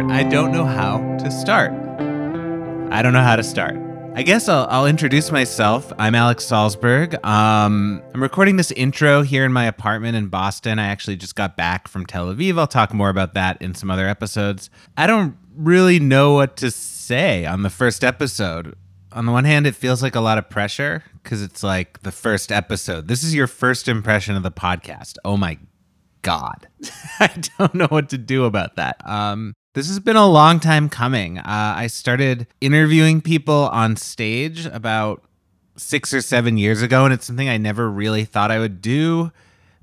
start? I don't know how to start. I don't know how to start. I guess I'll, I'll introduce myself. I'm Alex Salzberg. Um, I'm recording this intro here in my apartment in Boston. I actually just got back from Tel Aviv. I'll talk more about that in some other episodes. I don't really know what to say on the first episode. On the one hand, it feels like a lot of pressure because it's like the first episode. This is your first impression of the podcast. Oh my God. I don't know what to do about that. Um, this has been a long time coming. Uh, I started interviewing people on stage about six or seven years ago, and it's something I never really thought I would do,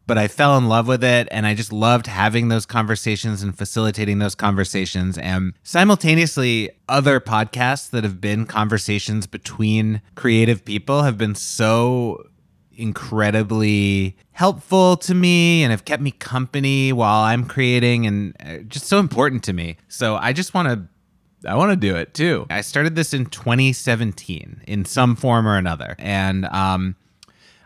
but I fell in love with it, and I just loved having those conversations and facilitating those conversations. And simultaneously, other podcasts that have been conversations between creative people have been so incredibly helpful to me and have kept me company while I'm creating and uh, just so important to me. So I just want to I want to do it too. I started this in 2017 in some form or another. And um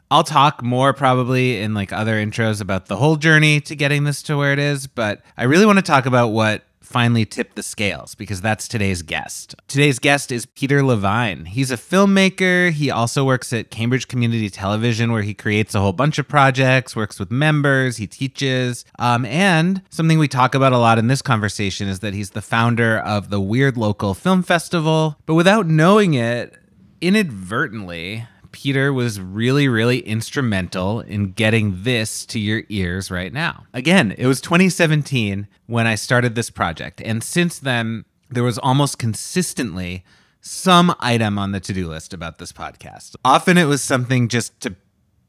I'll talk more probably in like other intros about the whole journey to getting this to where it is, but I really want to talk about what finally tipped the scales because that's today's guest. Today's guest is Peter Levine. He's a filmmaker. He also works at Cambridge Community Television, where he creates a whole bunch of projects, works with members, he teaches. Um, and something we talk about a lot in this conversation is that he's the founder of the Weird Local Film Festival. But without knowing it, inadvertently, Peter was really, really instrumental in getting this to your ears right now. Again, it was 2017 when I started this project. And since then, there was almost consistently some item on the to do list about this podcast. Often it was something just to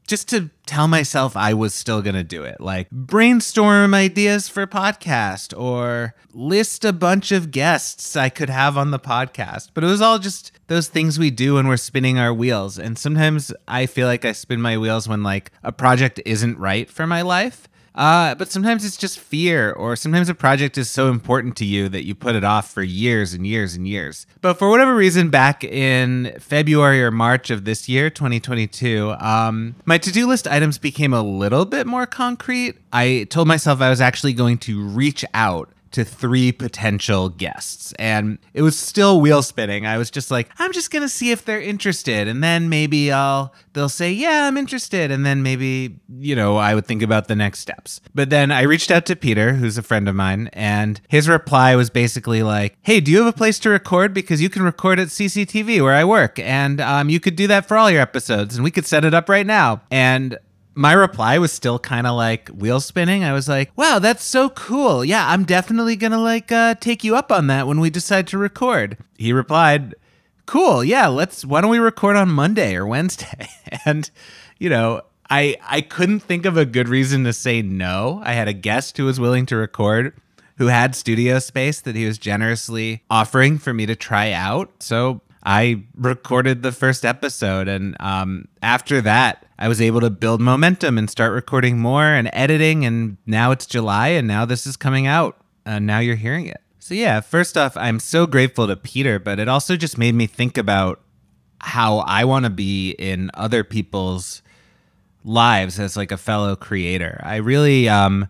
just to tell myself I was still going to do it. Like brainstorm ideas for podcast or list a bunch of guests I could have on the podcast. But it was all just those things we do when we're spinning our wheels. And sometimes I feel like I spin my wheels when like a project isn't right for my life. Uh, but sometimes it's just fear, or sometimes a project is so important to you that you put it off for years and years and years. But for whatever reason, back in February or March of this year, 2022, um, my to do list items became a little bit more concrete. I told myself I was actually going to reach out to three potential guests. And it was still wheel spinning. I was just like, I'm just going to see if they're interested. And then maybe I'll, they'll say, yeah, I'm interested. And then maybe, you know, I would think about the next steps. But then I reached out to Peter, who's a friend of mine, and his reply was basically like, hey, do you have a place to record? Because you can record at CCTV where I work. And um, you could do that for all your episodes and we could set it up right now. And my reply was still kind of like wheel spinning. I was like, "Wow, that's so cool. Yeah, I'm definitely going to like uh, take you up on that when we decide to record." He replied, "Cool. Yeah, let's why don't we record on Monday or Wednesday?" and you know, I I couldn't think of a good reason to say no. I had a guest who was willing to record who had studio space that he was generously offering for me to try out. So I recorded the first episode, and um, after that, I was able to build momentum and start recording more and editing. And now it's July, and now this is coming out, and now you're hearing it. So, yeah, first off, I'm so grateful to Peter, but it also just made me think about how I want to be in other people's lives as like a fellow creator. I really, um,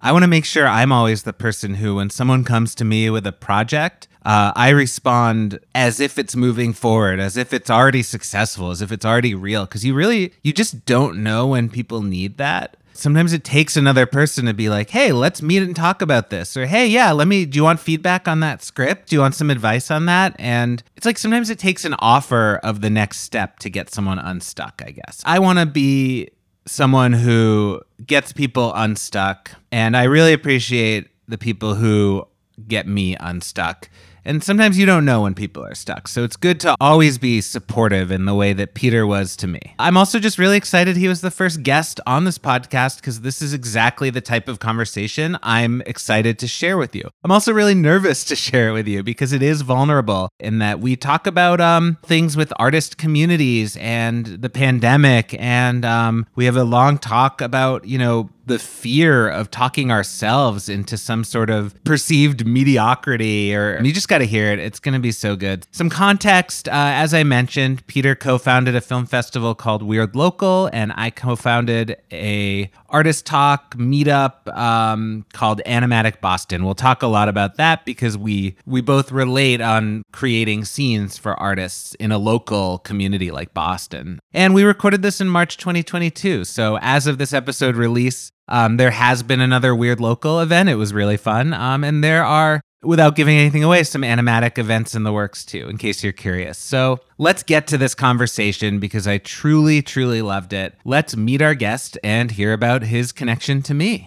I want to make sure I'm always the person who, when someone comes to me with a project, uh, I respond as if it's moving forward, as if it's already successful, as if it's already real. Because you really, you just don't know when people need that. Sometimes it takes another person to be like, hey, let's meet and talk about this. Or, hey, yeah, let me, do you want feedback on that script? Do you want some advice on that? And it's like sometimes it takes an offer of the next step to get someone unstuck, I guess. I want to be someone who gets people unstuck. And I really appreciate the people who get me unstuck. And sometimes you don't know when people are stuck. So it's good to always be supportive in the way that Peter was to me. I'm also just really excited he was the first guest on this podcast because this is exactly the type of conversation I'm excited to share with you. I'm also really nervous to share it with you because it is vulnerable in that we talk about um, things with artist communities and the pandemic. And um, we have a long talk about, you know, the fear of talking ourselves into some sort of perceived mediocrity or you just got to hear it. It's going to be so good. Some context uh, as I mentioned, Peter co founded a film festival called Weird Local, and I co founded a artist talk meetup um, called Animatic Boston. We'll talk a lot about that because we, we both relate on creating scenes for artists in a local community like Boston. And we recorded this in March 2022. So as of this episode release, um, there has been another weird local event. It was really fun. Um, and there are, without giving anything away, some animatic events in the works too, in case you're curious. So let's get to this conversation because I truly, truly loved it. Let's meet our guest and hear about his connection to me.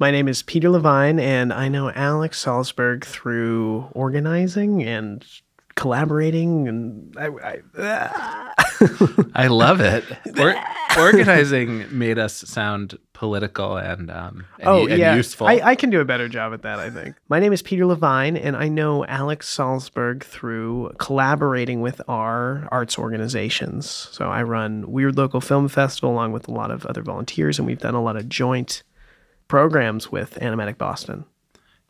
My name is Peter Levine, and I know Alex Salzberg through organizing and collaborating and I, I, I love it. Or, organizing made us sound political and, um, and oh and yeah, useful. I, I can do a better job at that. I think. My name is Peter Levine, and I know Alex Salzberg through collaborating with our arts organizations. So I run Weird Local Film Festival along with a lot of other volunteers, and we've done a lot of joint programs with Animatic Boston.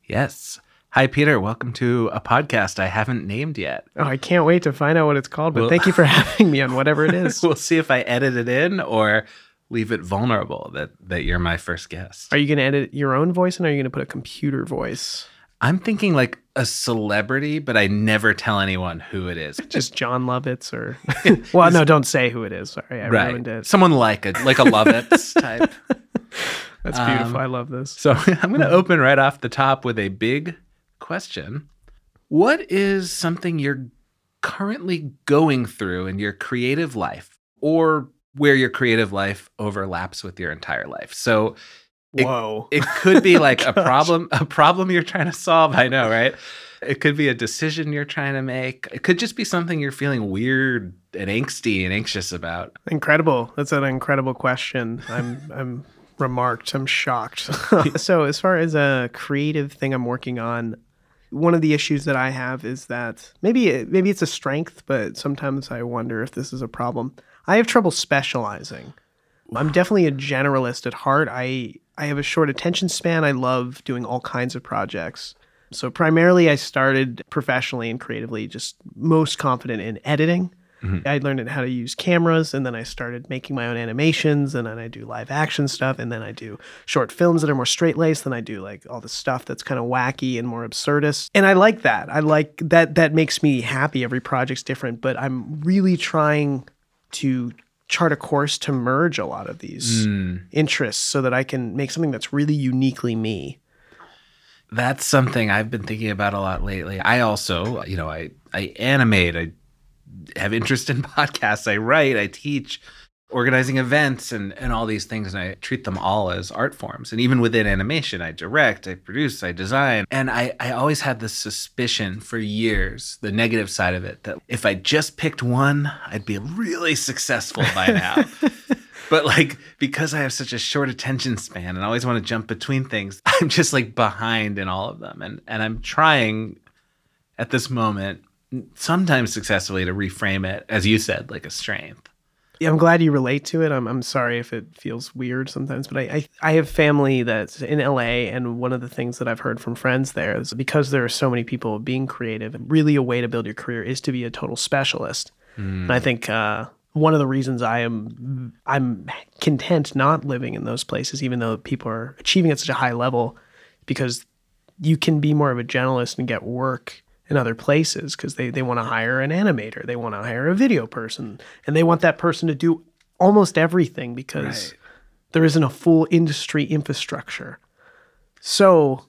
Yes. Hi, Peter. Welcome to a podcast I haven't named yet. Oh, I can't wait to find out what it's called. But well, thank you for having me on whatever it is. we'll see if I edit it in or leave it vulnerable that that you're my first guest. Are you going to edit your own voice, and are you going to put a computer voice? I'm thinking like a celebrity, but I never tell anyone who it is. Just Jon Lovitz or well, no, don't say who it is. Sorry, I right. ruined it. Someone like a like a Lovitz type. That's beautiful. Um, I love this. So I'm going to open right off the top with a big question. What is something you're currently going through in your creative life or where your creative life overlaps with your entire life? So it, Whoa. it could be like a problem a problem you're trying to solve, I know, right? It could be a decision you're trying to make. It could just be something you're feeling weird and angsty and anxious about. Incredible. That's an incredible question. I'm I'm remarked. I'm shocked. so as far as a creative thing I'm working on, one of the issues that I have is that maybe maybe it's a strength, but sometimes I wonder if this is a problem. I have trouble specializing. I'm definitely a generalist at heart. I I have a short attention span. I love doing all kinds of projects. So primarily I started professionally and creatively just most confident in editing Mm-hmm. I learned how to use cameras and then I started making my own animations and then I do live action stuff and then I do short films that are more straight laced. Then I do like all the stuff that's kind of wacky and more absurdist. And I like that. I like that that makes me happy. Every project's different, but I'm really trying to chart a course to merge a lot of these mm. interests so that I can make something that's really uniquely me. That's something I've been thinking about a lot lately. I also, you know, I I animate, I have interest in podcasts. I write, I teach, organizing events and, and all these things. And I treat them all as art forms. And even within animation, I direct, I produce, I design. And I, I always had this suspicion for years, the negative side of it, that if I just picked one, I'd be really successful by now. but like because I have such a short attention span and I always want to jump between things, I'm just like behind in all of them. And and I'm trying at this moment sometimes successfully to reframe it, as you said, like a strength. Yeah, I'm glad you relate to it. I'm, I'm sorry if it feels weird sometimes, but I, I, I have family that's in LA, and one of the things that I've heard from friends there is because there are so many people being creative, really a way to build your career is to be a total specialist. Mm. And I think uh, one of the reasons I am I'm content not living in those places, even though people are achieving at such a high level, because you can be more of a generalist and get work in other places because they, they want to hire an animator, they want to hire a video person, and they want that person to do almost everything because right. there isn't a full industry infrastructure. So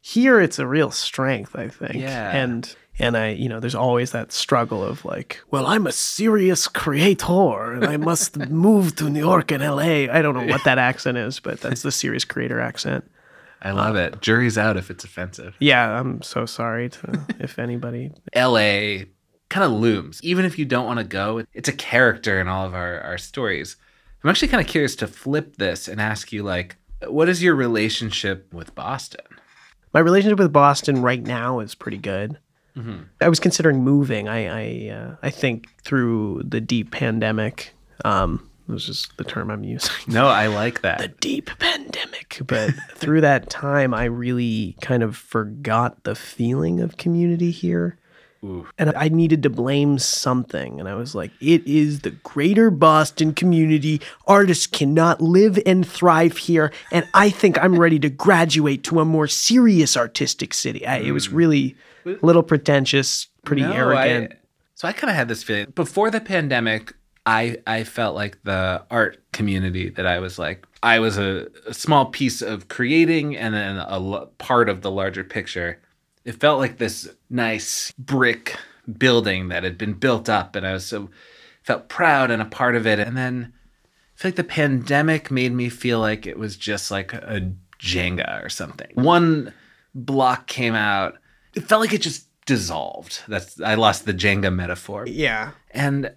here it's a real strength, I think. Yeah. And and I, you know, there's always that struggle of like, well, I'm a serious creator and I must move to New York and LA. I don't know what that accent is, but that's the serious creator accent. I love it. Jury's out if it's offensive. Yeah, I'm so sorry to if anybody. LA kind of looms. Even if you don't want to go, it's a character in all of our, our stories. I'm actually kind of curious to flip this and ask you like, what is your relationship with Boston? My relationship with Boston right now is pretty good. Mm-hmm. I was considering moving. I I, uh, I think through the deep pandemic, um, was just the term I'm using. No, I like that. the deep pandemic. But through that time, I really kind of forgot the feeling of community here. Ooh. And I needed to blame something. And I was like, it is the greater Boston community. Artists cannot live and thrive here. And I think I'm ready to graduate to a more serious artistic city. I, it was hmm. really a little pretentious, pretty No, arrogant. I- so I kind of had this feeling before the pandemic. I I felt like the art community that I was like I was a, a small piece of creating and then a l- part of the larger picture. It felt like this nice brick building that had been built up, and I was so felt proud and a part of it. And then I feel like the pandemic made me feel like it was just like a Jenga or something. One block came out. It felt like it just dissolved. That's I lost the Jenga metaphor. yeah. And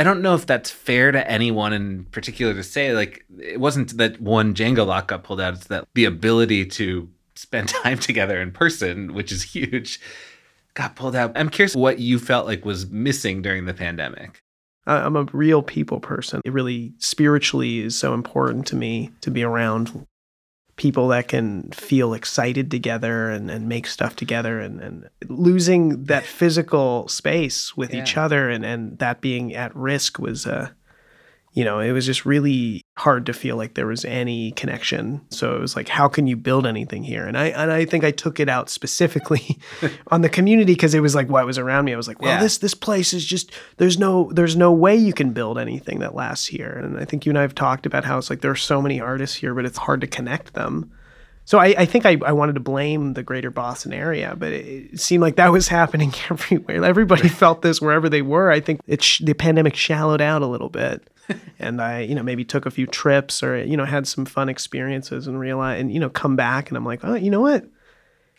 I don't know if that's fair to anyone in particular to say. Like it wasn't that one Jenga lock got pulled out, it's that the ability to spend time together in person, which is huge, got pulled out. I'm curious what you felt like was missing during the pandemic. I'm a real people person. It really spiritually is so important to me to be around people that can feel excited together and, and make stuff together and, and losing that physical space with each other and, and that being at risk was uh you know it was just really hard to feel like there was any connection. So it was like how can you build anything here? And i and i think i took it out specifically on the community because it was like what was around me. I was like well Yeah. this this place is just there's no there's no way you can build anything that lasts here. And i think you and i have talked about how it's like there are so many artists here but it's hard to connect them so I, I think I, I wanted to blame the greater Boston area, but it, it seemed like that was happening everywhere. Everybody felt this wherever they were. I think it sh- the pandemic shallowed out a little bit, and I you know maybe took a few trips or you know had some fun experiences and realized and you know come back and I'm like oh you know what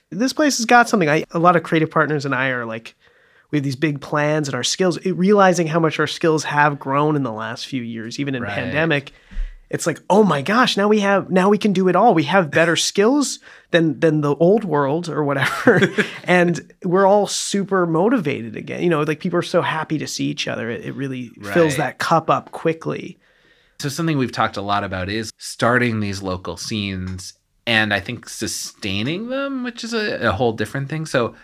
this place has got something. I a lot of creative partners and I are like we have these big plans and our skills it- realizing how much our skills have grown in the last few years even in Right. pandemic it's like oh my gosh now we have now we can do it all. We have better skills than than the old world or whatever. And we're all super motivated again. You know like people are so happy to see each other. It, it really fills that cup up quickly. So something we've talked a lot about is starting these local scenes and I think sustaining them, which is a, a whole different thing. So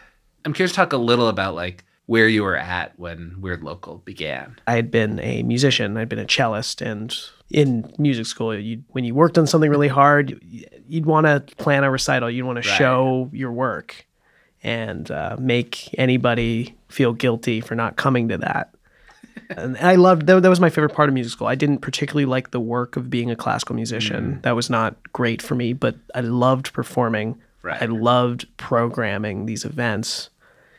I'm curious to talk a little about like where you were at when Weird Local began. I had been a musician. I'd been a cellist, and in music school, you when you worked on something really hard, you- you'd want to plan a recital. You'd want to show your work and uh, make anybody feel guilty for not coming to that. and I loved that. That was my favorite part of music school. I didn't particularly like the work of being a classical musician. That was not great for me, but I loved performing. Right. I loved programming these events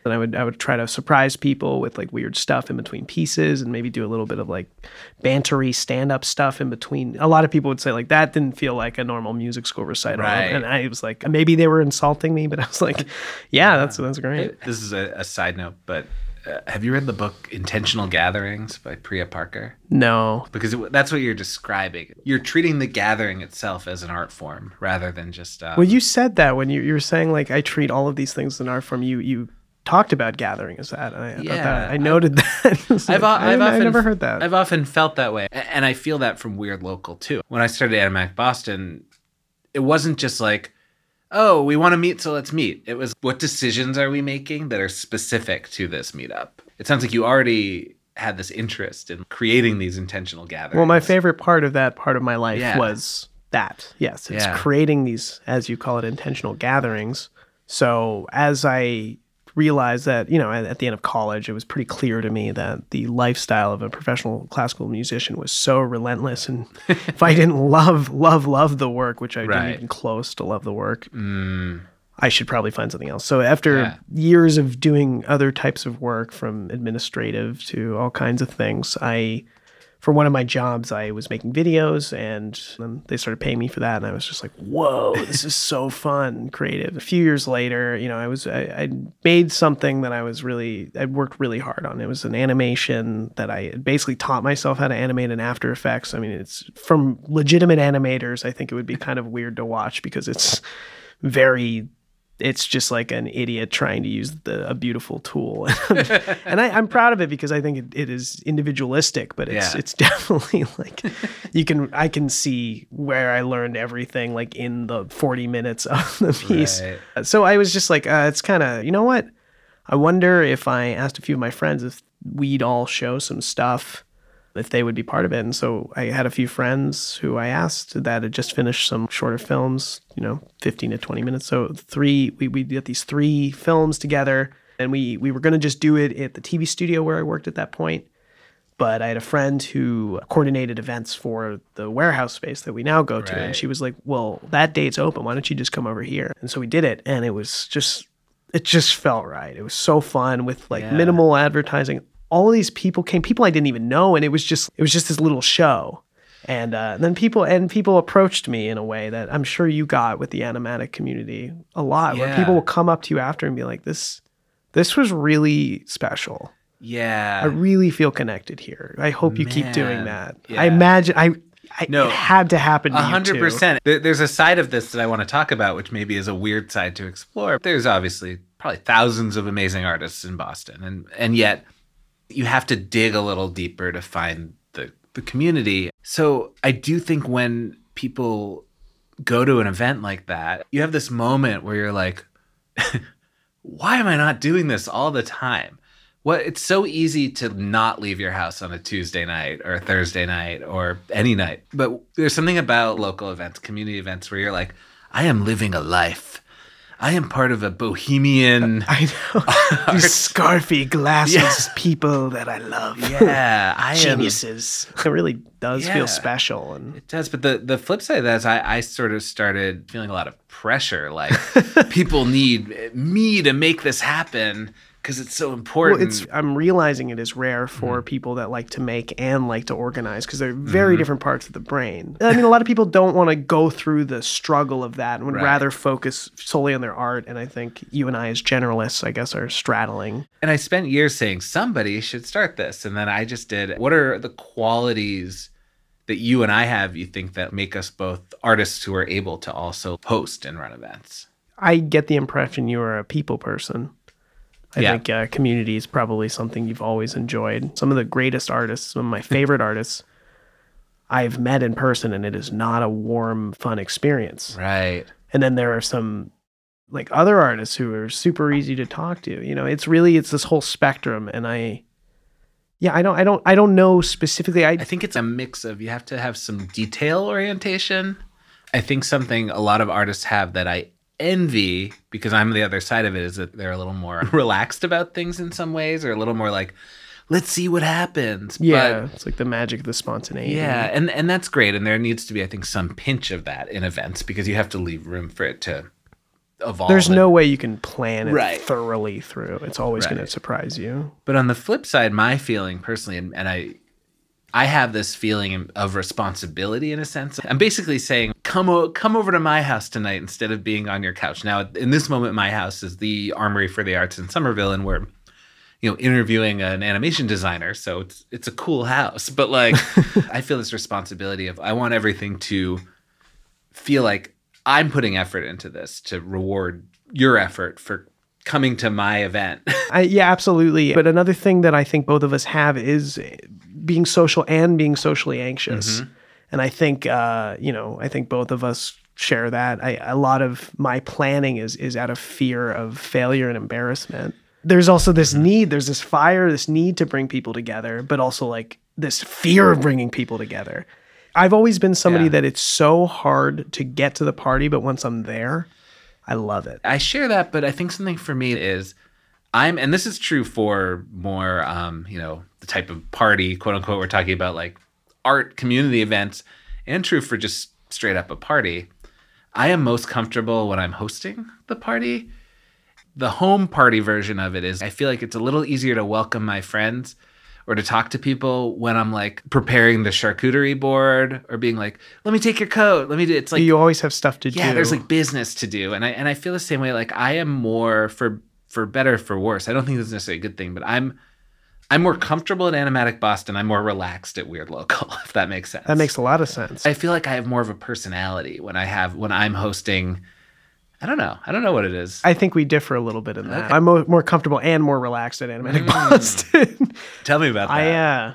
and I would I would try to surprise people with like weird stuff in between pieces and maybe do a little bit of like bantery stand up stuff in between. A lot of people would say like that didn't feel like a normal music school recital, Right. and I was like maybe they were insulting me, but I was like, yeah, that's that's great. This is a, a side note, but uh, have you read the book Intentional Gatherings by Priya Parker? No, Because it, that's what you're describing. You're treating the gathering itself as an art form rather than just. Um, well, you said that when you you were saying like I treat all of these things as an art form. You you talked about gathering as that. I, I Yeah, that, I noted that. I've, like, I've I, I often never heard that. I've often felt that way, and I feel that from Weird Local too. When I started Animatic Boston, it wasn't just like, "Oh, we want to meet, so let's meet." It was, "What decisions are we making that are specific to this meetup?" It sounds like you already had this interest in creating these intentional gatherings. Well, my favorite part of that part of my life Yeah. was that. Yes, it's Yeah. creating these, as you call it, intentional gatherings. So as I realized that, you know, at, at the end of college, it was pretty clear to me that the lifestyle of a professional classical musician was so relentless, and if I didn't love, love, love the work, which I Right. didn't even close to love the work, Mm, I should probably find something else. So after Yeah. years of doing other types of work from administrative to all kinds of things, I for one of my jobs I was making videos and then they started paying me for that and I was just like, "Whoa, this is so fun, and creative." A few years later, you know, I was I, I made something that I was really I worked really hard on. It was an animation that I had basically taught myself how to animate in After Effects. I mean, it's from legitimate animators. I think it would be kind of weird to watch because it's very it's just like an idiot trying to use the, a beautiful tool. and I, am proud of it because I think it, it is individualistic, but it's Yeah. it's definitely like you can I can see where I learned everything like in the 40 minutes of the piece. Right. So I was just like, uh, it's kind of you know what? I wonder if I asked a few of my friends if we'd all show some stuff if they would be part of it. And so I had a few friends who I asked that had just finished some shorter films, you know, 15 to 20 minutes. So three, we, we did these three films together and we, we were going to just do it at the TV studio where I worked at that point. But I had a friend who coordinated events for the warehouse space that we now go to. Right. And she was like, well, that date's open. Why don't you just come over here? And so we did it. And it was just, it just felt right. It was so fun with like Yeah. minimal advertising. All these people came, people I didn't even know, and it was just it was just this little show. And uh, then people and people approached me in a way that I'm sure you got with the animatic community a lot, where people will come up to you after and be like, "This, this was really special. Yeah. I really feel connected here. I hope you keep doing that." yeah. I imagine I, I No, it had to happen. A hundred percent. There's a side of this that I want to talk about, which maybe is a weird side to explore. There's obviously probably thousands of amazing artists in Boston, and and yet you have to dig a little deeper to find the the community. So I do think when people go to an event like that, you have this moment where you're like, why am I not doing this all the time? What it's so easy to not leave your house on a Tuesday night or a Thursday night or any night. But there's something about local events, community events where you're like, I am living a life. I am part of a bohemian I know these scarfy glasses Yeah. people that I love. Yeah, I am geniuses. It really does Yeah. feel special, and It does, but the the flip side of that is I, I sort of started feeling a lot of pressure. Like people need me to make this happen because it's so important. Well, it's I'm realizing it is rare Mm-hmm. for people that like to make and like to organize because they're very different parts of the brain. I mean, a lot of people don't want to go through the struggle of that and would Right. rather focus solely on their art. And I think you and I, as generalists, I guess, are straddling. and I spent years saying somebody should start this, and then I just did. What are the qualities that you and I have? You think that make us both artists who are able to also host and run events? I get the impression you are a people person. I Yeah. think uh, community is probably something you've always enjoyed. Some of the greatest artists, some of my favorite artists, I've met in person, and it is not a warm, fun experience. Right. and then there are some like other artists who are super easy to talk to you know it's really it's this whole spectrum and i yeah i don't i don't i don't know specifically i I think it's a mix of you have to have some detail orientation. I think something a lot of artists have that I envy because I'm the other side of it is that they're a little more relaxed about things in some ways or a little more like let's see what happens. yeah But it's like the magic of the spontaneity yeah, and and that's great and there needs to be I think some pinch of that in events because you have to leave room for it to evolve. there's and- no way you can plan it Right. thoroughly through it's always going to surprise you But on the flip side, my feeling personally, and, and I, I have this feeling of responsibility in a sense. I'm basically saying, come o- come over to my house tonight instead of being on your couch. Now, in this moment, my house is the Armory for the Arts in Somerville, and we're, you know, interviewing an animation designer, so it's it's a cool house. But like, I feel this responsibility of I want everything to feel like I'm putting effort into this to reward your effort for coming to my event. I, yeah absolutely. But another thing that i think both of us have is being social and being socially anxious. And i think uh, you know i think both of us share that. I, a lot of my planning is is out of fear of failure and embarrassment. There's also this need there's this fire this need to bring people together but also like this fear of bringing people together. I've always been somebody Yeah. that it's so hard to get to the party but once i'm there i love it I share that, but I think something for me is I'm, and this is true for more, um, you know, the type of party, quote unquote, we're talking about like art community events, and true for just straight up a party. I am most comfortable when I'm hosting the party. The home party version of it is I feel like it's a little easier to welcome my friends or to talk to people when I'm like preparing the charcuterie board or being like, let me take your coat. Let me do it's like you always have stuff to yeah do. Yeah, there's like business to do and i and i feel the same way like i am more for for better for worse. I don't think this is necessarily a good thing but i'm i'm more comfortable at animatic boston. I'm more relaxed at weird local if that makes sense. That makes a lot of sense. I feel like i have more of a personality when i have when i'm hosting I don't know. I don't know what it is. I think we differ a little bit in that. I'm mo- more comfortable and more relaxed at Animatic Boston. Tell me about that. I uh,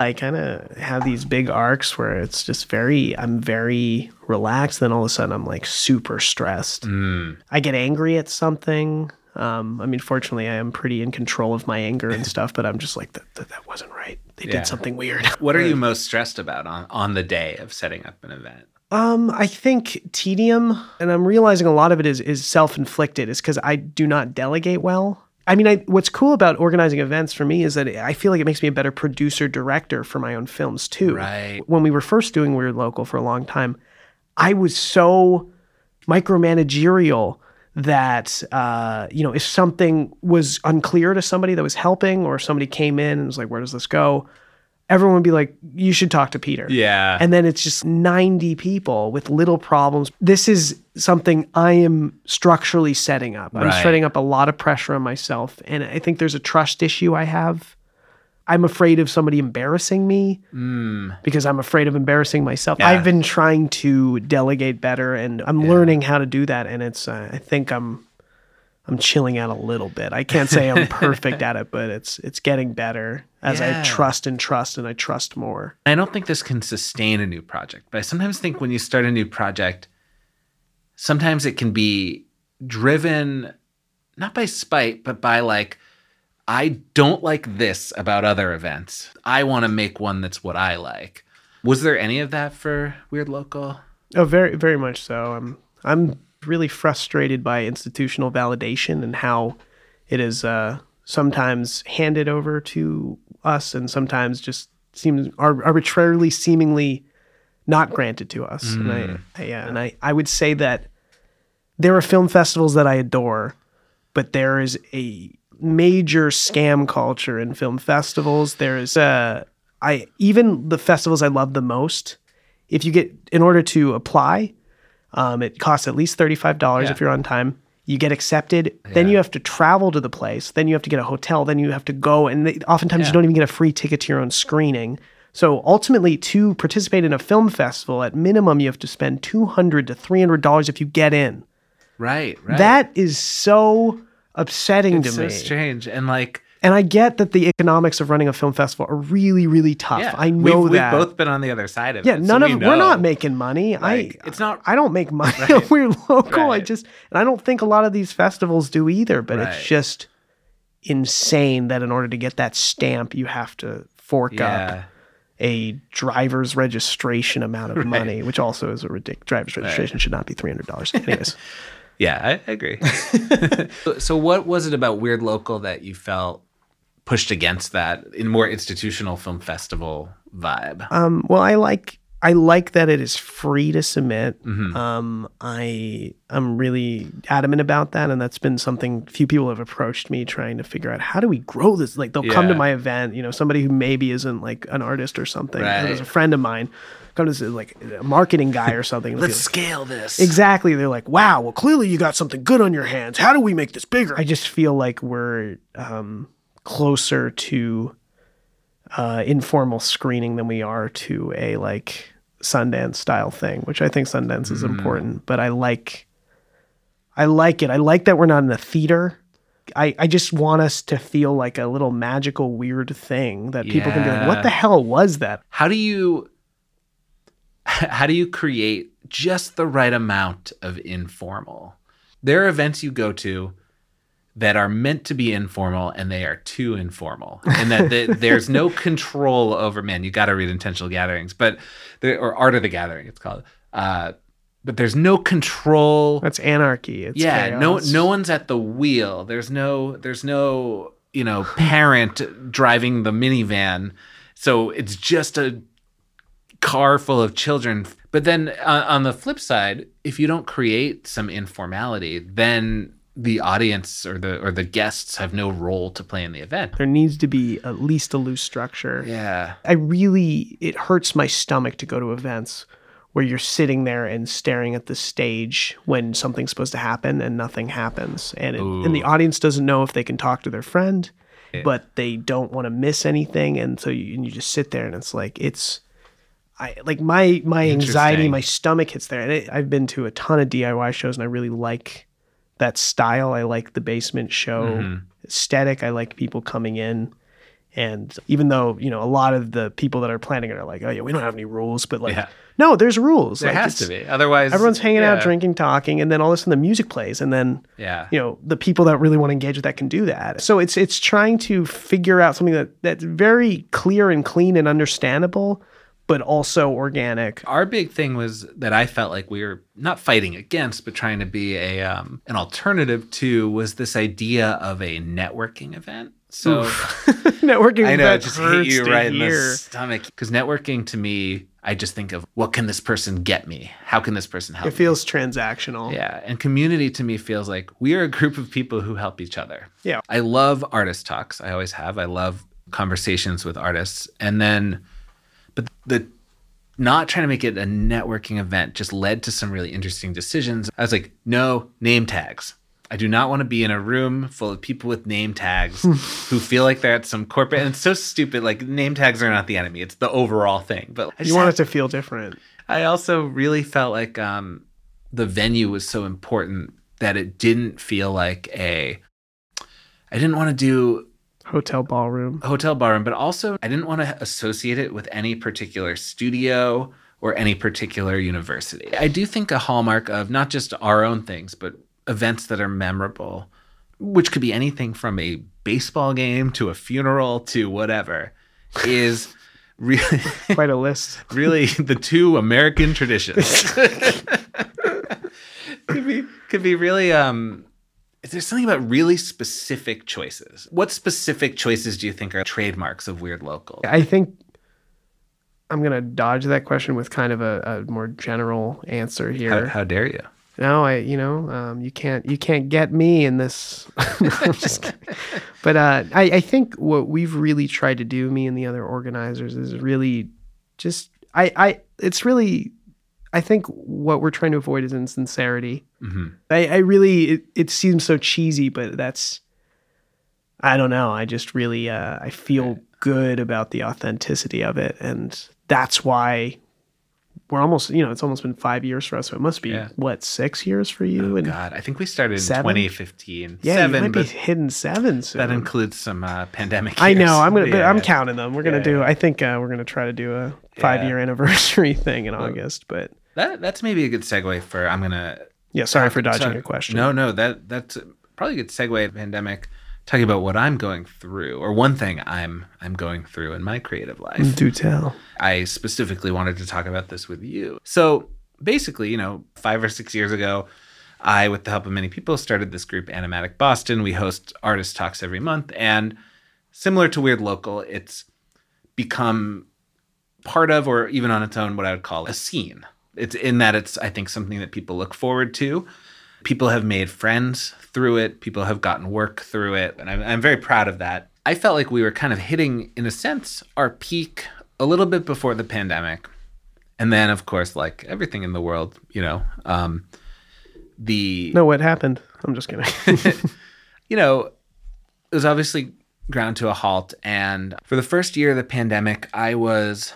I kind of have these big arcs where it's just very, I'm very relaxed. Then all of a sudden, I'm like super stressed. I get angry at something. Um, I mean, fortunately, I am pretty in control of my anger and stuff, but I'm just like, that, that, that wasn't right. They Yeah. did something weird. what are you most stressed about on, on the day of setting up an event? Um, I think tedium, and I'm realizing a lot of it is is self inflicted, is because I do not delegate well. I mean, I, what's cool about organizing events for me is that I feel like it makes me a better producer director for my own films too. Right. When we were first doing Weird Local for a long time, I was so micromanagerial that uh, you know if something was unclear to somebody that was helping, or somebody came in and was like, "Where does this go?" Everyone would be like, "You should talk to Peter." Yeah. and then it's just 90 people with little problems. This is something I am structurally setting up. I'm Right. setting up a lot of pressure on myself. And I think there's a trust issue I have. I'm afraid of somebody embarrassing me because I'm afraid of embarrassing myself. Mm. Yeah. I've been trying to delegate better and I'm learning how to do that. And it's, uh, I think I'm, I'm chilling out a little bit. I can't say I'm perfect at it, but it's, it's getting better as Yeah. I trust and trust and I trust more. I don't think this can sustain a new project, but I sometimes think when you start a new project, sometimes it can be driven not by spite, but by like, I don't like this about other events. I want to make one that's what I like. Was there any of that for Weird Local? Oh, very, very much so. I'm, I'm really frustrated by institutional validation and how it is uh, sometimes handed over to us, and sometimes just seems arbitrarily, seemingly not granted to us. And I, I yeah, and I, I would say that there are film festivals that I adore, but there is a major scam culture in film festivals. There is uh I even the festivals I love the most, if you get in order to apply, um, it costs at least thirty-five dollars Yeah. if you're on time. You get accepted, then you have to travel to the place, then you have to get a hotel, then you have to go, and they, oftentimes Yeah. you don't even get a free ticket to your own screening. So ultimately, to participate in a film festival, at minimum, you have to spend 200 to three hundred dollars if you get in. Right, right. That is so upsetting it's to so me. strange. And like, And I get that the economics of running a film festival are really, really tough. yeah, I know we've, that. we've both been on the other side of yeah, it. Yeah, none we of we're not making money. Like, I it's not- I don't make money. We're local. I just and I don't think a lot of these festivals do either. But Right. it's just insane that in order to get that stamp, you have to fork up a driver's registration amount of money, which also is a ridiculous. Driver's registration should not be three hundred dollars. Anyways. Yeah, I agree. So- so, what was it about Weird Local that you felt pushed against that in more institutional film festival vibe? Um, well, I like I like that it is free to submit. Mm-hmm. Um, I I'm really adamant about that, and that's been something few people have approached me trying to figure out how do we grow this. Like they'll come to my event, you know, somebody who maybe isn't like an artist or something. Right. There's a friend of mine, come to this, like a marketing guy or something. Let's like, scale this. Exactly. They're like, wow, well, clearly you got something good on your hands. How do we make this bigger? I just feel like we're um, closer to uh, informal screening than we are to a like Sundance style thing, which I think Sundance is important. But I like, I like it. I like that we're not in a theater. I, I just want us to feel like a little magical, weird thing that people can be like, what the hell was that? How do you how do you create just the right amount of informal? There are events you go to that are meant to be informal and they are too informal and that the, there's no control over man you got to read intentional gatherings but there or art of the gathering it's called uh but there's no control. That's anarchy. It's yeah no no one's at the wheel. There's no there's no you know parent driving the minivan. So it's just a car full of children. But then uh, on the flip side if you don't create some informality then the audience or the or the guests have no role to play in the event There needs to be at least a loose structure. yeah I really, it hurts my stomach to go to events where you're sitting there and staring at the stage when something's supposed to happen and nothing happens. And, it, and the audience doesn't know if they can talk to their friend, but they don't want to miss anything. And so you, and you just sit there and it's like, it's, I like my my anxiety, my stomach hits there. And it, I've been to a ton of DIY shows, and I really like that style. I like the basement show Mhm. aesthetic. I like people coming in, and even though you know a lot of the people that are planning it are like, oh yeah, we don't have any rules, but like, Yeah. no, there's rules. There Like, has to be. Otherwise, Everyone's hanging out, drinking, talking, and then all of a sudden the music plays, and then Yeah. you know the people that really want to engage with that can do that so it's it's trying to figure out something that that's very clear and clean and understandable but also organic Our big thing was that I felt like we were not fighting against, but trying to be a um, an alternative to was this idea of a networking event. So networking I know just hit you right in the stomach because networking to me, I just think of what can this person get me? How can this person help? it feels transactional? Yeah, and community to me feels like we are a group of people who help each other. Yeah. I love artist talks. I always have. I love conversations with artists, and then, but the not trying to make it a networking event just led to some really interesting decisions. I was like, no name tags. I do not want to be in a room full of people with name tags who feel like they're at some corporate. And it's so stupid. Like name tags are not the enemy; it's the overall thing. But you want had- it to feel different I also really felt like um, the venue was so important that it didn't feel like a. I didn't want to do hotel ballroom hotel ballroom, but also I didn't want to associate it with any particular studio or any particular university. I do think a hallmark of not just our own things, but events that are memorable, which could be anything from a baseball game to a funeral to whatever, is really quite a list really the two American traditions. could be could be really um there's something about really specific choices. What specific choices do you think are trademarks of Weird Local? i think i'm going to dodge that question with kind of a, a more general answer here How, how dare you? No, I you know um, you can't you can't get me in this. No, I'm just kidding. But uh, I I think what we've really tried to do, me and the other organizers, is really just I I it's really I think what we're trying to avoid is insincerity. hmm I I really it, it seems so cheesy, but that's I don't know. I just really uh, I feel good about the authenticity of it, and that's why. We're almost, you know, it's almost been five years for us. So it must be Yeah. what six years for you, Oh, and God, I think we started in Seven? 2015. yeah, Seven, you might be hitting seven soon. that includes some uh, pandemic. I know. I'm gonna. But I'm Yeah. counting them. We're gonna Yeah, do. yeah. I think uh, we're gonna try to do a five year anniversary thing in August. But That that's maybe a good segue for I'm gonna yeah, sorry for dodging So- your question. No, no, that that's probably a good segue pandemic. Talking about what I'm going through, or one thing I'm I'm going through in my creative life. do tell. I specifically wanted to talk about this with you. So basically, you know, five or six years ago, I, with the help of many people, started this group, Animatic Boston. We host artist talks every month, and similar to Weird Local, it's become part of, or even on its own, what I would call a scene. It's in that it's, I think, something that people look forward to. People have made friends through it. People have gotten work through it, and I'm, I'm very proud of that. I felt like we were kind of hitting, in a sense, our peak a little bit before the pandemic, and then, of course, like everything in the world, you know, um, the No, what happened? I'm just kidding. you know, it was obviously ground to a halt. And for the first year of the pandemic, I was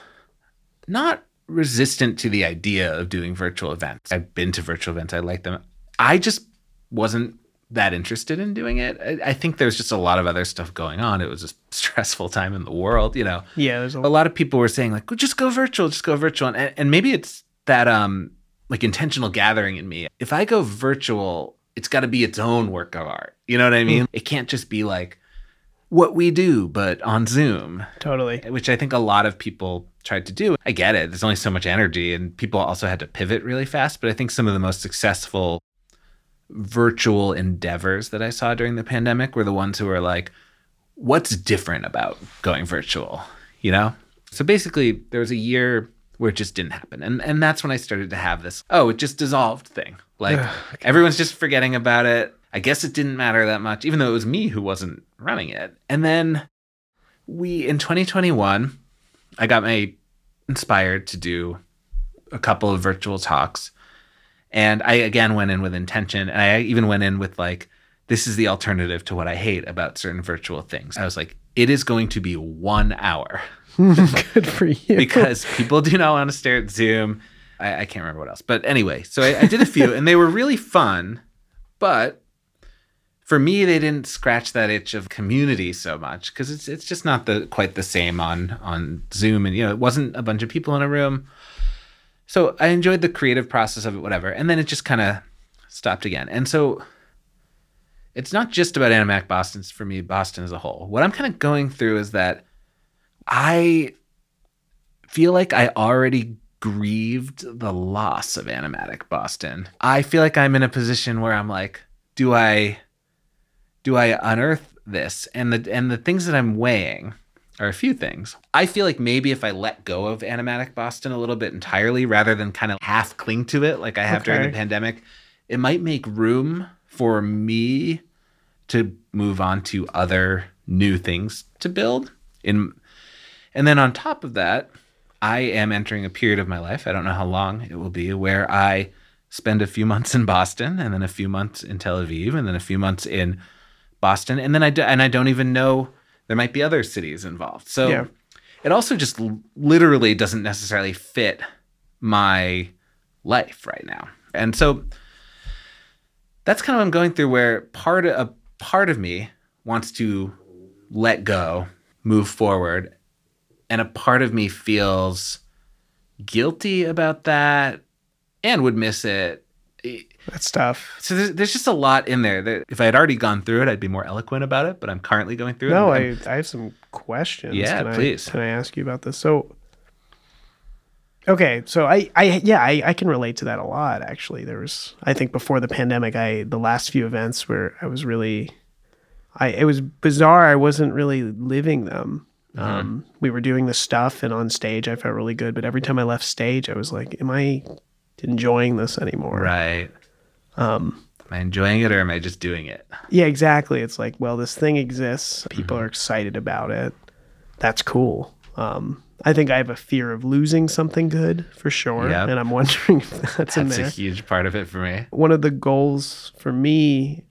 not resistant to the idea of doing virtual events. I've been to virtual events, I like them. I just wasn't that interested in doing it. I, I think there's just a lot of other stuff going on. It was a stressful time in the world, you know yeah, there's a a lot of people were saying like, well, just go virtual, just go virtual, and, and maybe it's that um like intentional gathering in me. If I go virtual, it's got to be its own work of art. You know what I mean? It can't just be like what we do, but on Zoom, totally. which I think a lot of people tried to do. I get it. There's only so much energy, and people also had to pivot really fast. But I think some of the most successful virtual endeavors that I saw during the pandemic were the ones who were like, what's different about going virtual? You know? So basically, there was a year where it just didn't happen. And and that's when I started to have this, oh, it just dissolved thing. Like everyone's just forgetting about it. I guess it didn't matter that much, even though it was me who wasn't running it. And then we in 2021, I got my inspired to do a couple of virtual talks. And I again went in with intention. And I even went in with like this is the alternative to what I hate about certain virtual things. I was like, it is going to be one hour Good for you. because people do not want to stare at Zoom. I, I can't remember what else. But anyway, so I, I did a few and they were really fun. But for me, they didn't scratch that itch of community so much because it's it's just not the quite the same on on Zoom. And you know, it wasn't a bunch of people in a room. So I enjoyed the creative process of it, whatever. And then it just kind of stopped again. And so it's not just about Animatic Boston for me, Boston as a whole. What I'm kind of going through is that I feel like I already grieved the loss of Animatic Boston. I feel like I'm in a position where I'm like, do I do I unearth this? And the and the things that I'm weighing are a few things. I feel like maybe if I let go of Animatic Boston a little bit entirely rather than kind of half cling to it like I have during the pandemic, it might make room for me to move on to other new things to build in and then on top of that i am entering a period of my life i don't know how long it will be where i spend a few months in boston and then a few months in tel aviv and then a few months in boston and then i do, and i don't even know there might be other cities involved so Yeah. it also just literally doesn't necessarily fit my life right now and so that's kind of what I'm going through where part of a part of me wants to let go, move forward, and a part of me feels guilty about that and would miss it. That's tough. So there's, there's just a lot in there that if I had already gone through it, I'd be more eloquent about it, but I'm currently going through it. No, I, I have some questions. Yeah, can please. I, can I ask you about this? So, okay, so I, I, yeah, I, I can relate to that a lot. Actually, there was, I think, before the pandemic, I the last few events where I was really, I it was bizarre. I wasn't really living them. Mm-hmm. Um, we were doing the stuff, and on stage, I felt really good. But every time I left stage, I was like, "Am I enjoying this anymore?" right. Um, Am I enjoying it or am I just doing it? yeah, exactly. It's like, well, this thing exists. People Mm-hmm. are excited about it. That's cool. Um, I think I have a fear of losing something good for sure, Yep. and I'm wondering if that's, in That's a huge part of it for me. One of the goals for me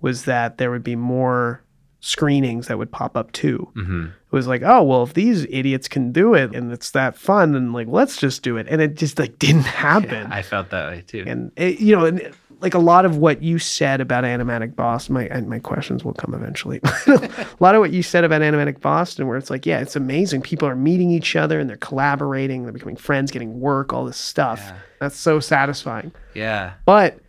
was that there would be more screenings that would pop up too. hmm It was like, oh well, if these idiots can do it and it's that fun, and like let's just do it, and it just like didn't happen. I felt that way too. and it, you know, and like a lot of what you said about Animatic Boston, my and my questions will come eventually. a lot of what you said about Animatic Boston, where it's like, yeah, it's amazing. People are meeting each other and they're collaborating, they're becoming friends, getting work, all this stuff. Yeah. That's so satisfying. yeah. But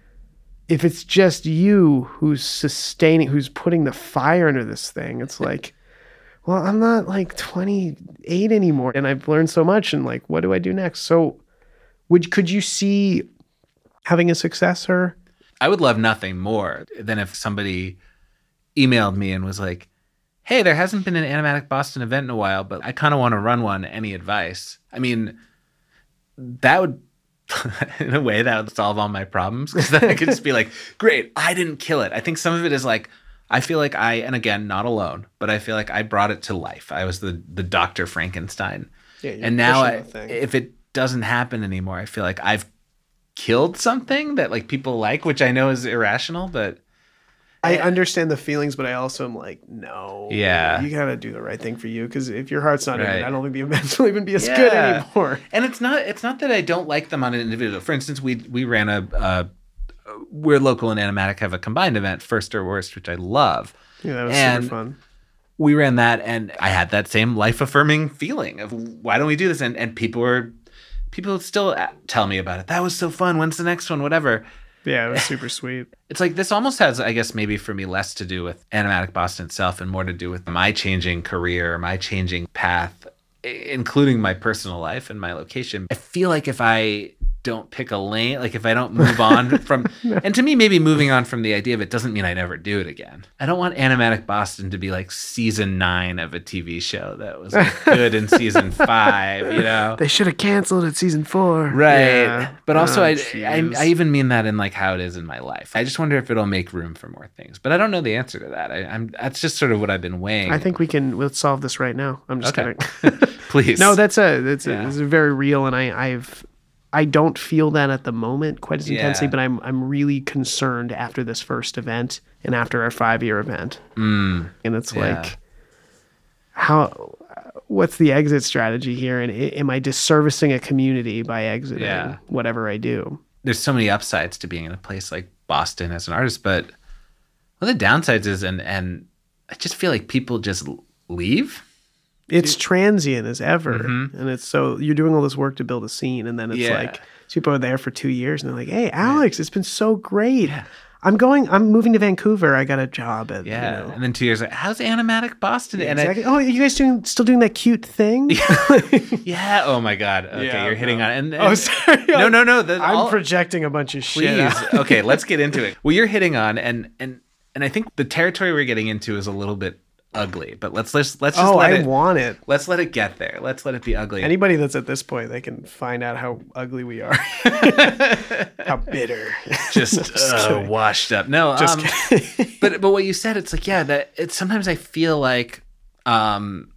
if it's just you who's sustaining, who's putting the fire into this thing, it's like, well, I'm not like 28 anymore, and I've learned so much. And like, what do I do next? So, would could you see having a successor? I would love nothing more than if somebody emailed me and was like, "Hey, there hasn't been an Animatic Boston event in a while, but I kind of want to run one. Any advice?" I mean, that would, in a way, that would solve all my problems because then I could just be like, "Great, I didn't kill it." I think some of it is like, I feel like I, and again, not alone, but I feel like I brought it to life. I was the the Doctor Frankenstein, Yeah, and now I, if it doesn't happen anymore, I feel like I've killed something that like people like, which I know is irrational, but I understand the feelings, but I also am like, no, Yeah. you gotta do the right thing for you because if your heart's not in it, I don't think the events will even be as good anymore. and it's not it's not that I don't like them on an individual. For instance, we we ran a uh, we're local and animatic have a combined event, first or worst, which I love. Yeah, that was And- super fun. We ran that, and I had that same life affirming feeling of why don't we do this? And and people were people still uh, tell me about it. That was so fun. When's the next one? Whatever. Yeah, it was super sweet. It's like this almost has, I guess, maybe for me, less to do with Animatic Boston itself and more to do with my changing career, my changing path, including my personal life and my location. I feel like if I don't pick a lane, like if I don't move on from, and to me, maybe moving on from the idea of it doesn't mean I never do it again. I don't want Animatic Boston to be like season nine of a TV show that was like good in season five, you know? They should have canceled at season four. Right. Yeah. But oh, also, Oh, I, I. I even mean that in like how it is in my life. I just wonder if it'll make room for more things. But I don't know the answer to that. I, I'm that's just sort of what I've been weighing. I think we can let's solve this right now. I'm just Okay. kidding. Please. no, that's a that's Yeah. a, very real, and I I've I don't feel that at the moment quite as intensely, Yeah. but I'm I'm really concerned after this first event and after our five year event. Mm, And it's Yeah. like, how? What's the exit strategy here? And i- am I disservicing a community by exiting Yeah. whatever I do? there's so many upsides to being in a place like Boston as an artist, but one of the downsides is, and and I just feel like people just leave. It's transient as ever, Mhm. and it's so you're doing all this work to build a scene, and then it's Yeah. like people are there for two years, and they're like, "Hey, Alex, it's been so great. I'm going. I'm moving to Vancouver. I got a job at Yeah, You know, and then two years like, how's Animatic Boston? And I- exactly. oh, you guys doing still doing that cute thing? yeah, oh my god. Okay, Yeah, you're hitting no. on it. And, Oh, sorry. no, no, no. the- I'm all- projecting a bunch of shit. please. okay, let's get into it. Well, you're hitting on, and and and I think the territory we're getting into is a little bit ugly, but let's let's let's just oh, let I it. want it. let's let it get there. Let's let it be ugly. Anybody that's at this point, they can find out how ugly we are, how bitter. just uh, washed up. No, Just um, but but what you said, it's like yeah, that it's sometimes I feel like um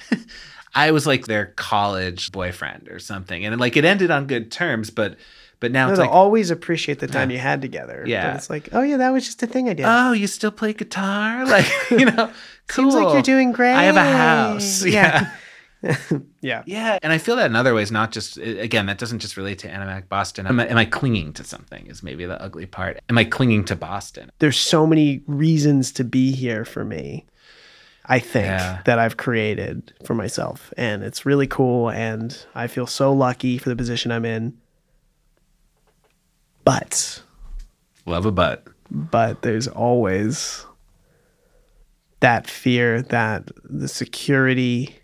I was like their college boyfriend or something, and like it ended on good terms, but but now No, it's like always appreciate the time you had together. Yeah. But it's like, oh yeah, that was just a thing I did. oh, you still play guitar, like you know, cool. Seems like you're doing great. I have a house. Yeah. yeah. Yeah, and I feel that in other ways, not just again, that doesn't just relate to Animatic Boston. Am I, am I clinging to something? Is maybe the ugly part. Am I clinging to Boston? There's so many reasons to be here for me. I think Yeah. that I've created for myself, and it's really cool. And I feel so lucky for the position I'm in. But Love a butt. but there's always that fear that the security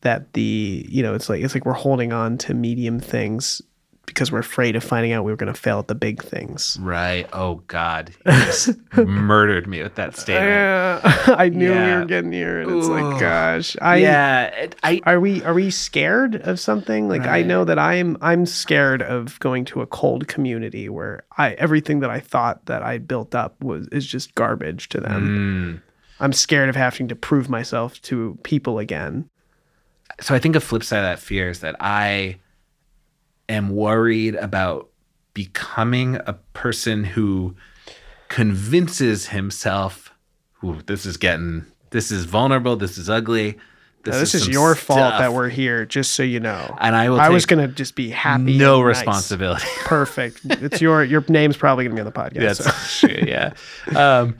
that the you know it's like it's like we're holding on to medium things because we're afraid of finding out we were going to fail at the big things Right. Oh God, you just murdered me with that statement. i knew we were getting here and it's Ooh. like gosh i yeah, I are we are we scared of something like i know that i'm i'm scared of going to a cold community where i everything that i thought that i built up was is just garbage to them Mm. I'm scared of having to prove myself to people again. so I think a flip side of that fear is that I am worried about becoming a person who convinces himself, "Ooh, this is getting, this is vulnerable, this is ugly, Now, this is some your fault that we're here, just so you know. And I will. I was gonna just be happy. no and nice. responsibility. Perfect. It's your your name's probably gonna be on the podcast. That's so. true. Yeah. Um,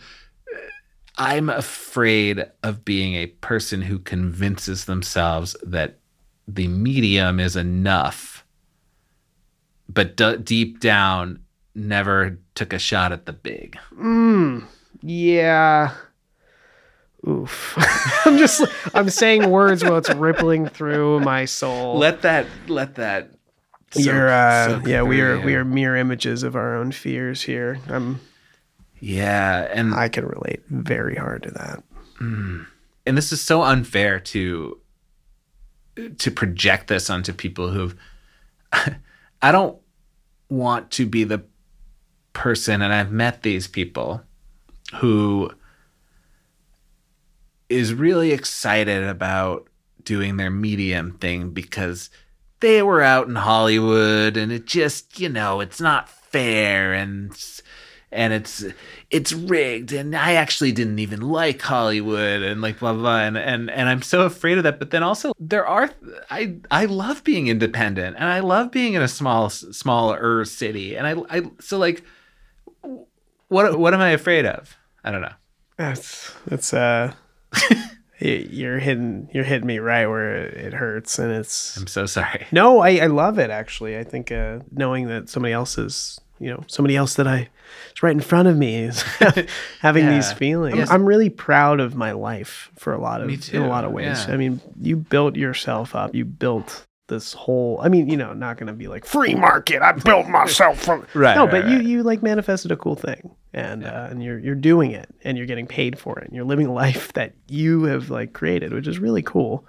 I'm afraid of being a person who convinces themselves that the medium is enough, but d- deep down never took a shot at the big. Mm, yeah. Oof. I'm just I'm saying words while it's rippling through my soul. Let that. Let that. soak- You're uh yeah, we are you. we are mere images of our own fears here. I'm Yeah, and I can relate very hard to that. and this is so unfair to to project this onto people who've I don't want to be the person and I've met these people who is really excited about doing their medium thing because they were out in Hollywood and it just, you know, it's not fair and and it's it's rigged and I actually didn't even like Hollywood and like blah blah, blah and and and I'm so afraid of that but then also there are I I love being independent and I love being in a small smaller city and I I so like what what am I afraid of? I don't know. That's that's uh you're hitting you're hitting me right where it hurts and it's I'm so sorry. no I, I love it actually i think uh knowing that somebody else is you know somebody else that i is right in front of me is having these feelings Yes. i'm really proud of my life for a lot of in a lot of ways yeah. i mean you built yourself up you built this whole i mean you know not gonna be like free market i built myself from Right, no right, but you right. you like manifested a cool thing and uh, and you're you're doing it and you're getting paid for it and you're living a life that you have like created which is really cool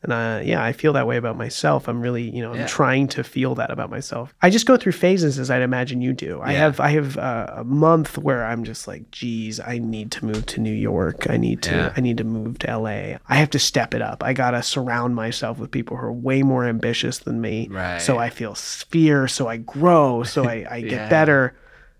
And uh, yeah, I feel that way about myself. I'm really, you know, I'm Yeah. trying to feel that about myself. I just go through phases as I'd imagine you do. I Yeah. have, I have uh, a month where I'm just like, geez, I need to move to New York. I need to, Yeah. I need to move to LA. I have to step it up. I gotta surround myself with people who are way more ambitious than me. Right. So I feel fear. So I grow. So I, I get better.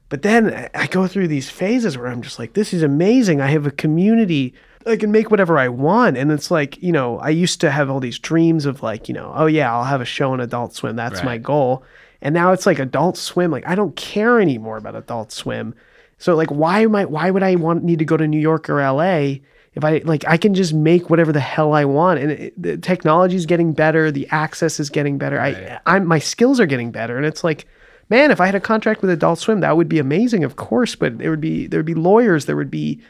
But then I go through these phases where I'm just like, this is amazing. I have a community. I can make whatever I want. And it's like, you know, I used to have all these dreams of like, you know, oh yeah, I'll have a show on Adult Swim. That's my goal. And now it's like Adult Swim. Like I don't care anymore about Adult Swim. So like, why am I? Why would I want need to go to New York or LA if I like? I can just make whatever the hell I want, and it, the technology is getting better. The access is getting better. Right. I, I'm my skills are getting better, and it's like, man, if I had a contract with Adult Swim, that would be amazing, of course. But there would be there would be lawyers, there would be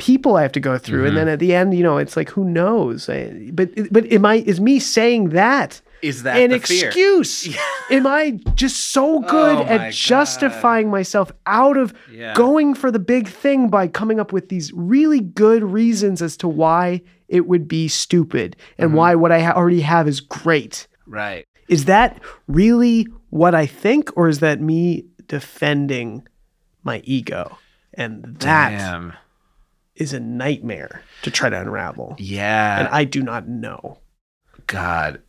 people I have to go through, and then at the end, you know, it's like, who knows? I, but but am I is me saying that? Is that an excuse? Am I just so good Oh at justifying myself out of Yeah. going for the big thing by coming up with these really good reasons as to why it would be stupid and Mm-hmm. why what I ha- already have is great? Right. Is that really what I think, or is that me defending my ego? And that is a nightmare to try to unravel. Yeah. And I do not know. God.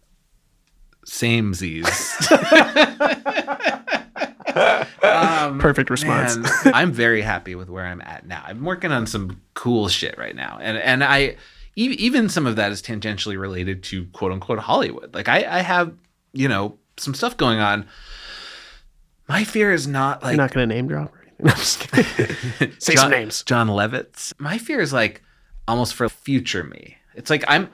Samesies. um, Perfect response. man, I'm very happy with where I'm at now. I'm working on some cool shit right now, and and I even some of that is tangentially related to quote unquote Hollywood. Like I I have you know some stuff going on. My fear is not like You're not going to name drop or anything. No, I'm just kidding. Say John, some names. Jon Lovitz. My fear is like almost for future me. It's like I'm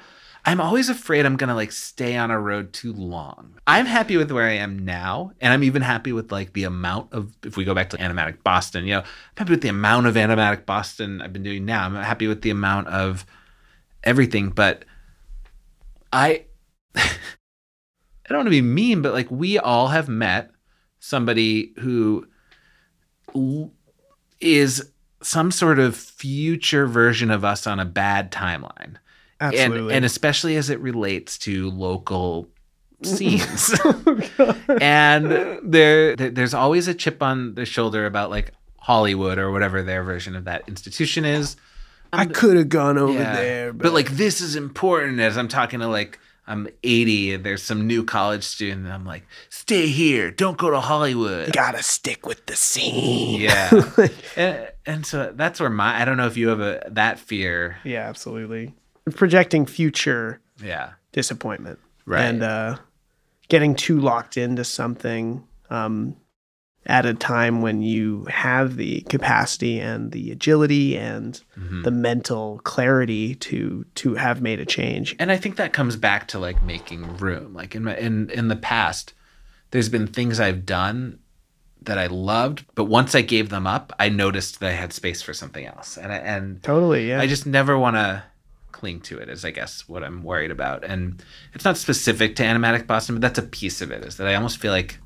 I'm always afraid I'm gonna like stay on a road too long. I'm happy with where I am now, and I'm even happy with like the amount of if we go back to animatic Boston, you know, I'm happy with the amount of animatic Boston I've been doing now. I'm happy with the amount of everything, but I I don't want to be mean, but like we all have met somebody who is some sort of future version of us on a bad timeline. Absolutely. And, and especially as it relates to local scenes. Oh, and there, there there's always a chip on the shoulder about like Hollywood or whatever their version of that institution is. I um, could have gone over Yeah. there, but like this is important as I'm talking to like I'm 80 and there's some new college student and I'm like, stay here, don't go to Hollywood. gotta stick with the scene. Yeah. and, and so that's where my I don't know if you have a that fear. yeah, absolutely. Projecting future Yeah. disappointment, Right. And uh, getting too locked into something um, at a time when you have the capacity and the agility and Mhm. the mental clarity to to have made a change. And I think that comes back to like making room. Like in my in in the past, there's been things I've done that I loved, but once I gave them up, I noticed that I had space for something else. And I, and Totally, yeah. I just never want to cling to it is I guess what I'm worried about. And it's not specific to animatic Boston, but that's a piece of it is that I almost feel like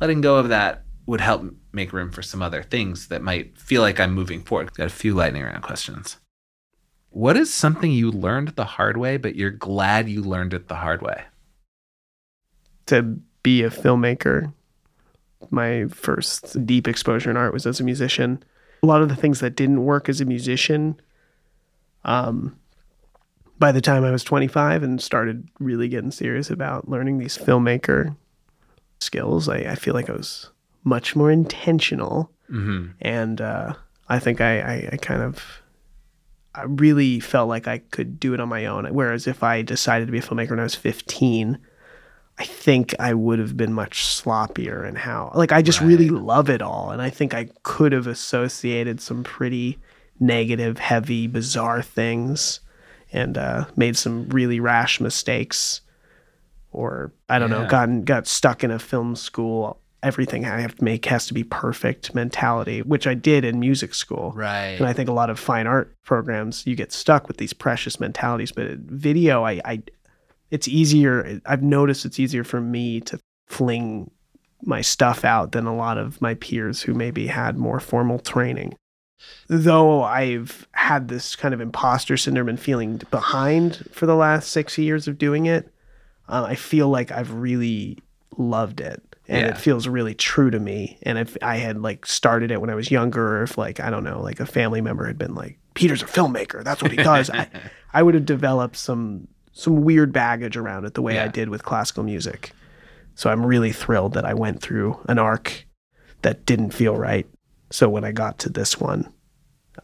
letting go of that would help make room for some other things that might feel like I'm moving forward. Got a few lightning round questions. What is something you learned the hard way, but you're glad you learned it the hard way? to be a filmmaker. My first deep exposure in art was as a musician. A lot of the things that didn't work as a musician, um, by the time I was 25 and started really getting serious about learning these filmmaker skills, I, I feel like I was much more intentional. Mm-hmm. And uh, I think I, I, I kind of, I really felt like I could do it on my own. Whereas if I decided to be a filmmaker when I was 15, I think I would have been much sloppier in how, like, I just really love it all. And I think I could have associated some pretty negative, heavy, bizarre things and uh, made some really rash mistakes. Or, I don't know, gotten, got stuck in a film school. Everything I have to make has to be perfect mentality, which I did in music school. Right. And I think a lot of fine art programs, you get stuck with these precious mentalities. But video, I, I, it's easier. I've noticed it's easier for me to fling my stuff out than a lot of my peers who maybe had more formal training. though I've had this kind of imposter syndrome and feeling behind for the last six years of doing it, uh, I feel like I've really loved it. And Yeah. it feels really true to me. And if I had like started it when I was younger, or if like, I don't know, like a family member had been like, Peter's a filmmaker, that's what he does, I, I would have developed some some weird baggage around it the way I did with classical music. So I'm really thrilled that I went through an arc that didn't feel right. So when I got to this one,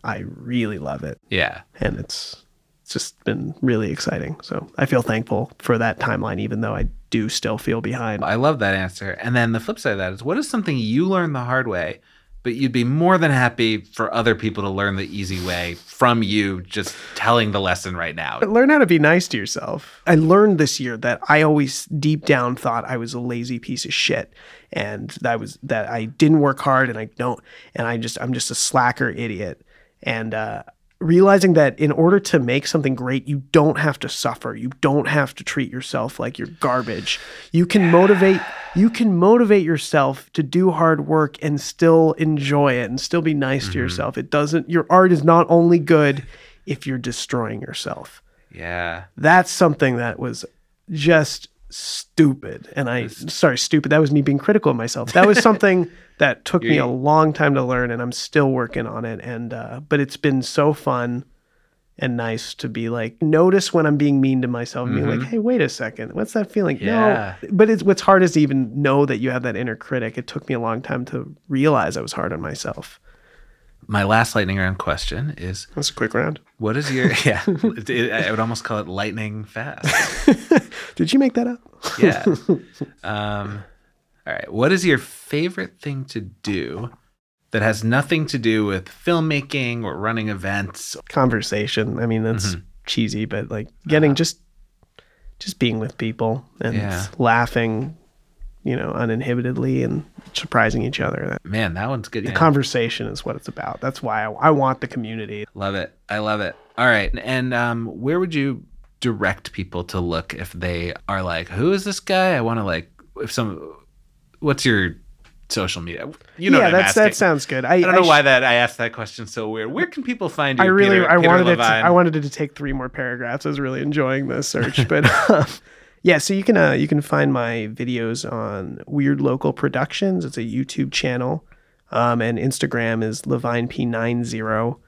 I really love it Yeah. and it's just been really exciting. So I feel thankful for that timeline even though I do still feel behind. I love that answer. And then the flip side of that is what is something you learned the hard way, but you'd be more than happy for other people to learn the easy way from you just telling the lesson right now? Learn how to be nice to yourself. I learned this year that I always deep down thought I was a lazy piece of shit and that I was that I didn't work hard and I don't and I just I'm just a slacker idiot. And uh realizing that in order to make something great, you don't have to suffer. You don't have to treat yourself like you're garbage. You can motivate you can motivate yourself to do hard work and still enjoy it and still be nice to mm-hmm. yourself. It doesn't your art is not only good if you're destroying yourself Yeah. that's something that was just stupid. And i sorry stupid. That was me being critical of myself. That was something that took me a long time to learn and i'm still working on it. And uh, but it's been so fun and nice to be like notice when i'm being mean to myself and being like hey wait a second. What's that feeling? Yeah. no but it's what's hard is to even know that you have that inner critic. It took me a long time to realize i was hard on myself My last lightning round question is that's a quick round what is your, yeah, it- I would almost call it lightning fast. did you make that up Yeah. Um, all right. What is your favorite thing to do that has nothing to do with filmmaking or running events? conversation. I mean, that's Mm-hmm. cheesy, but like getting just just being with people and Yeah. laughing, you know, uninhibitedly and surprising each other. Man, that one's good. the Yeah. conversation is what it's about. That's why I, I want the community. Love it. I love it. All right. And um, where would you direct people to look if they are like, who is this guy? I want to like, if some, what's your social media? You know, yeah, that's that sounds good. I, I don't know sh- why that I asked that question so weird. Where can people find you? I really Peter, I Peter wanted it to, I wanted it to take three more paragraphs. I was really enjoying the search, but um, yeah. So you can uh, you can find my videos on Weird Local Productions. It's a YouTube channel, um, and Instagram is Levine P nine zero,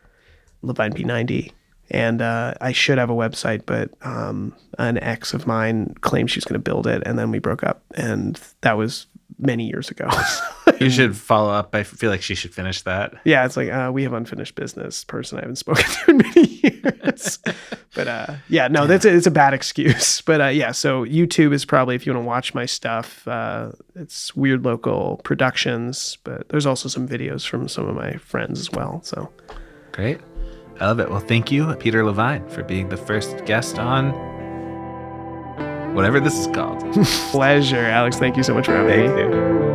Levine P ninety. And uh, I should have a website, but um, an ex of mine claimed she was going to build it, and then we broke up, and that was many years ago. You should follow up. I feel like she should finish that. Yeah, it's like uh, we have unfinished business. Person I haven't spoken to in many years. but uh, yeah, no, that's a, it's a bad excuse. But uh, yeah, so YouTube is probably if you want to watch my stuff. Uh, it's weird local productions, but there's also some videos from some of my friends as well. So Great. I love it. Well, thank you, Peter Levine, for being the first guest on whatever this is called. pleasure, Alex. Thank you so much for having me.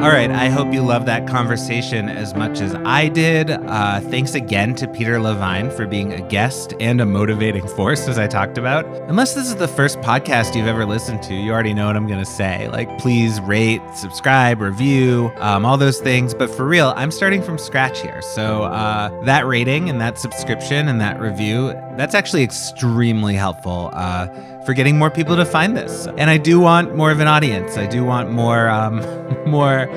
All right. I hope you love that conversation as much as I did. Uh, thanks again to Peter Levine for being a guest and a motivating force, as I talked about. Unless this is the first podcast you've ever listened to, you already know what I'm going to say. Like, please rate, subscribe, review, um, all those things. But for real, I'm starting from scratch here. So uh, that rating and that subscription and that review, that's actually extremely helpful. Uh, for getting more people to find this. And I do want more of an audience. I do want more um more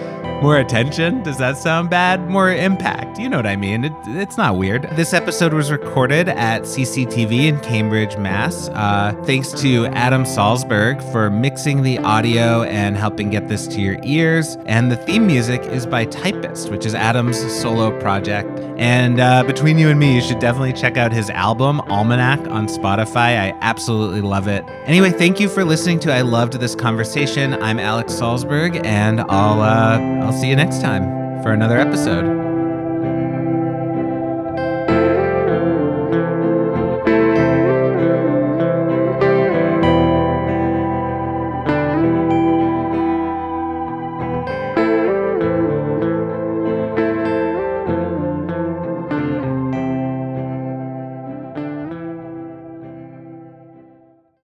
more attention. Does that sound bad? More impact. You know what I mean. It, it's not weird. This episode was recorded at CCTV in Cambridge, Mass. Uh, thanks to Adam Salzberg for mixing the audio and helping get this to your ears. And the theme music is by Typist, which is Adam's solo project. And uh, between you and me, you should definitely check out his album, Almanac, on Spotify. I absolutely love it. Anyway, thank you for listening to I Loved This Conversation. I'm Alex Salzberg, and I'll, uh, I'll see you next time for another episode.